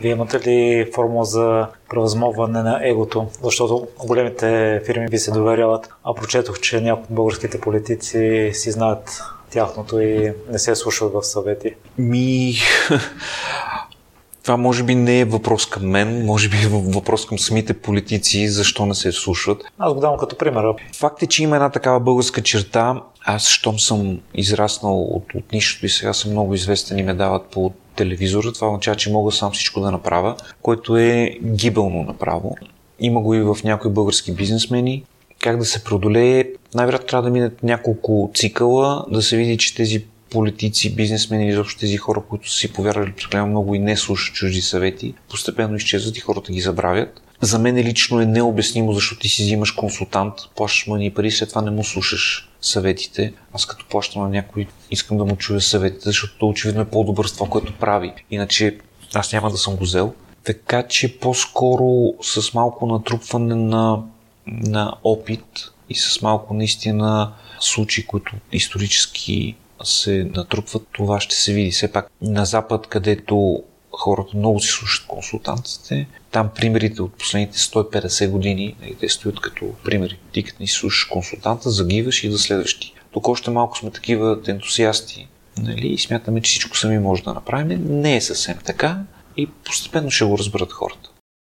Вие имате ли формула за превъзмогване на егото? Защото големите фирми ви се доверяват, а прочетох, че някои от българските политици си знаят тяхното и не се слушат в съвети. Ми... Това може би не е въпрос към мен, може би е въпрос към самите политици, защо не се слушат. Аз го давам като пример. Факт е, че има една такава българска черта. Аз, щом съм израснал от, от нищото и сега съм много известен и ме дават по телевизора, това означава, че мога сам всичко да направя, което е гибелно направо. Има го и в някои български бизнесмени. Как да се преодолее? Най-вероятно трябва да минат няколко цикъла, да се види, че тези политици, бизнесмени изобщо тези хора, които си повярвали прекалено много и не слушат чужди съвети, постепенно изчезват и хората ги забравят. За мен лично е необяснимо, защото ти си взимаш консултант, плащаш му ни пари, след това не му слушаш съветите. Аз като плащам на някой, искам да му чуя съветите, защото очевидно е по-добър с това, което прави. Иначе аз няма да съм го взел. Така че по-скоро с малко натрупване на, на опит и с малко наистина случаи, които исторически се натрупват, това ще се види. Все пак на Запад, където хората много си слушат консултантите, там примерите от последните 150 години, нали, те стоят като примери. Ти като не си слушаш консултанта, загиваш и за следващи. Тук още малко сме такива ентусиасти нали, и смятаме, че всичко сами може да направим. Не е съвсем така и постепенно ще го разберат хората.